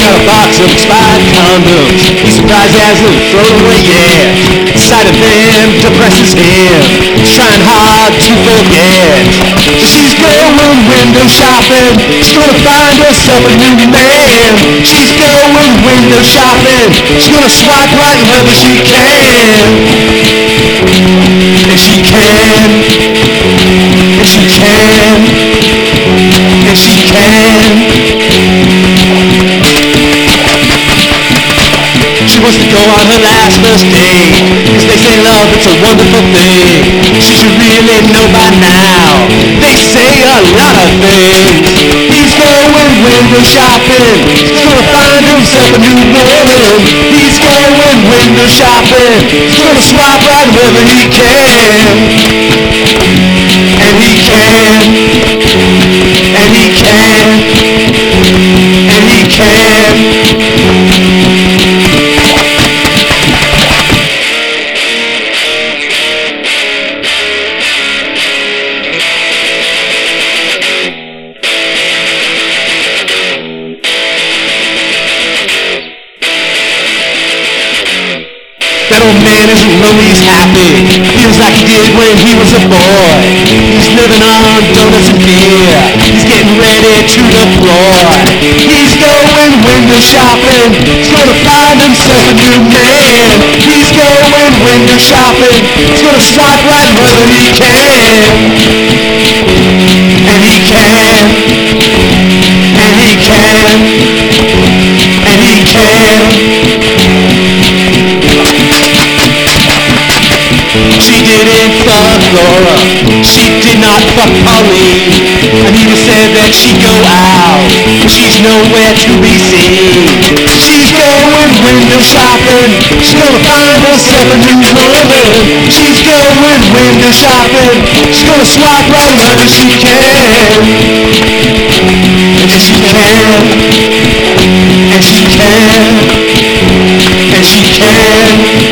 got a box of expired condoms. Surprised he hasn't thrown away yet. The sight of them depresses him. He's trying hard to forget. She's going window shopping. She's gonna find herself a new man. She's going window shopping. She's gonna swipe right wherever she can. On her last first date Cause they say love, it's a wonderful thing. She should really know by now. They say a lot of things. He's going window shopping. He's gonna find himself a new woman He's going window shopping. He's gonna swipe right wherever he can. And That old man isn't he's happy. Feels like he did when he was a boy. He's living on donuts and beer. He's getting ready to deploy. He's going window shopping. He's gonna find himself a new man. He's going window shopping. He's gonna swipe right wherever he can. And he can. And he can. And he can. Laura, she did not fuck Pauline. Anita said that she'd go out, she's nowhere to be seen. She's going window shopping, she's gonna find herself a new woman. She's going window shopping, she's gonna swipe right wherever she can. And she can, and she can, and she can.